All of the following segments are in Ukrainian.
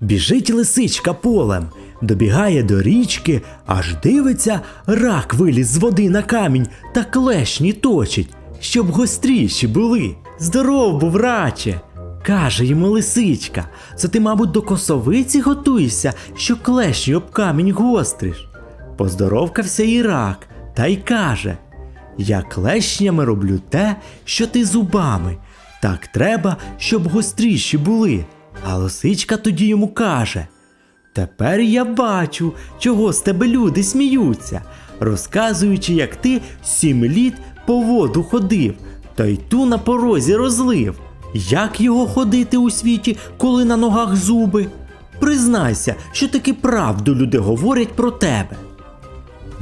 Біжить лисичка полем, добігає до річки, аж дивиться, рак виліз з води на камінь та клешні точить, щоб гостріші були. Здоров був, раче! Каже йому лисичка, це ти, мабуть, до косовиці готуєшся, що клешні об камінь гостриш. Поздоровкався і рак, та й каже: Я клешнями роблю те, що ти зубами. Так треба, щоб гостріші були. А лисичка тоді йому каже: Тепер я бачу, чого з тебе люди сміються, розказуючи, як ти сім літ по воду ходив, та й ту на порозі розлив. Як його ходити у світі, коли на ногах зуби? Признайся, що таки правду люди говорять про тебе.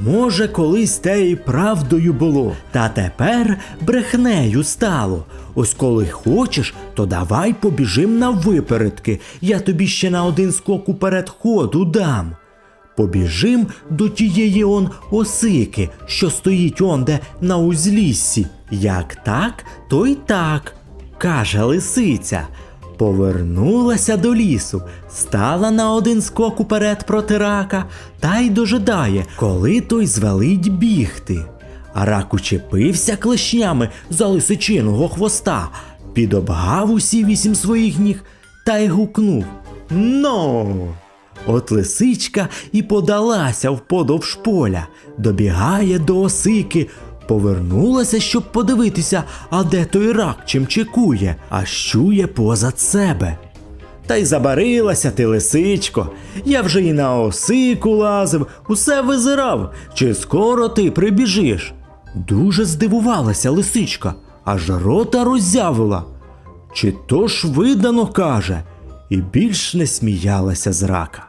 Може, колись те і правдою було, та тепер брехнею стало. Ось коли хочеш, то давай побіжим на випередки. Я тобі ще на один скок уперед ходу дам. Побіжим до тієї он осики, що стоїть онде на узліссі. Як так, то й так, каже лисиця. Повернулася до лісу, стала на один скок уперед проти рака та й дожидає, коли той звелить бігти. А рак учепився клешнями за лисичиного хвоста, підобгав усі вісім своїх ніг та й гукнув Ну. От лисичка і подалася вподовж поля, добігає до осики, повернулася, щоб подивитися, а де той рак чим чекує, а щує позад себе. Та й забарилася ти, лисичко. Я вже і на осику лазив, усе визирав. Чи скоро ти прибіжиш? Дуже здивувалася лисичка, аж рота роззявила. Чи то ж видано каже, і більш не сміялася з рака.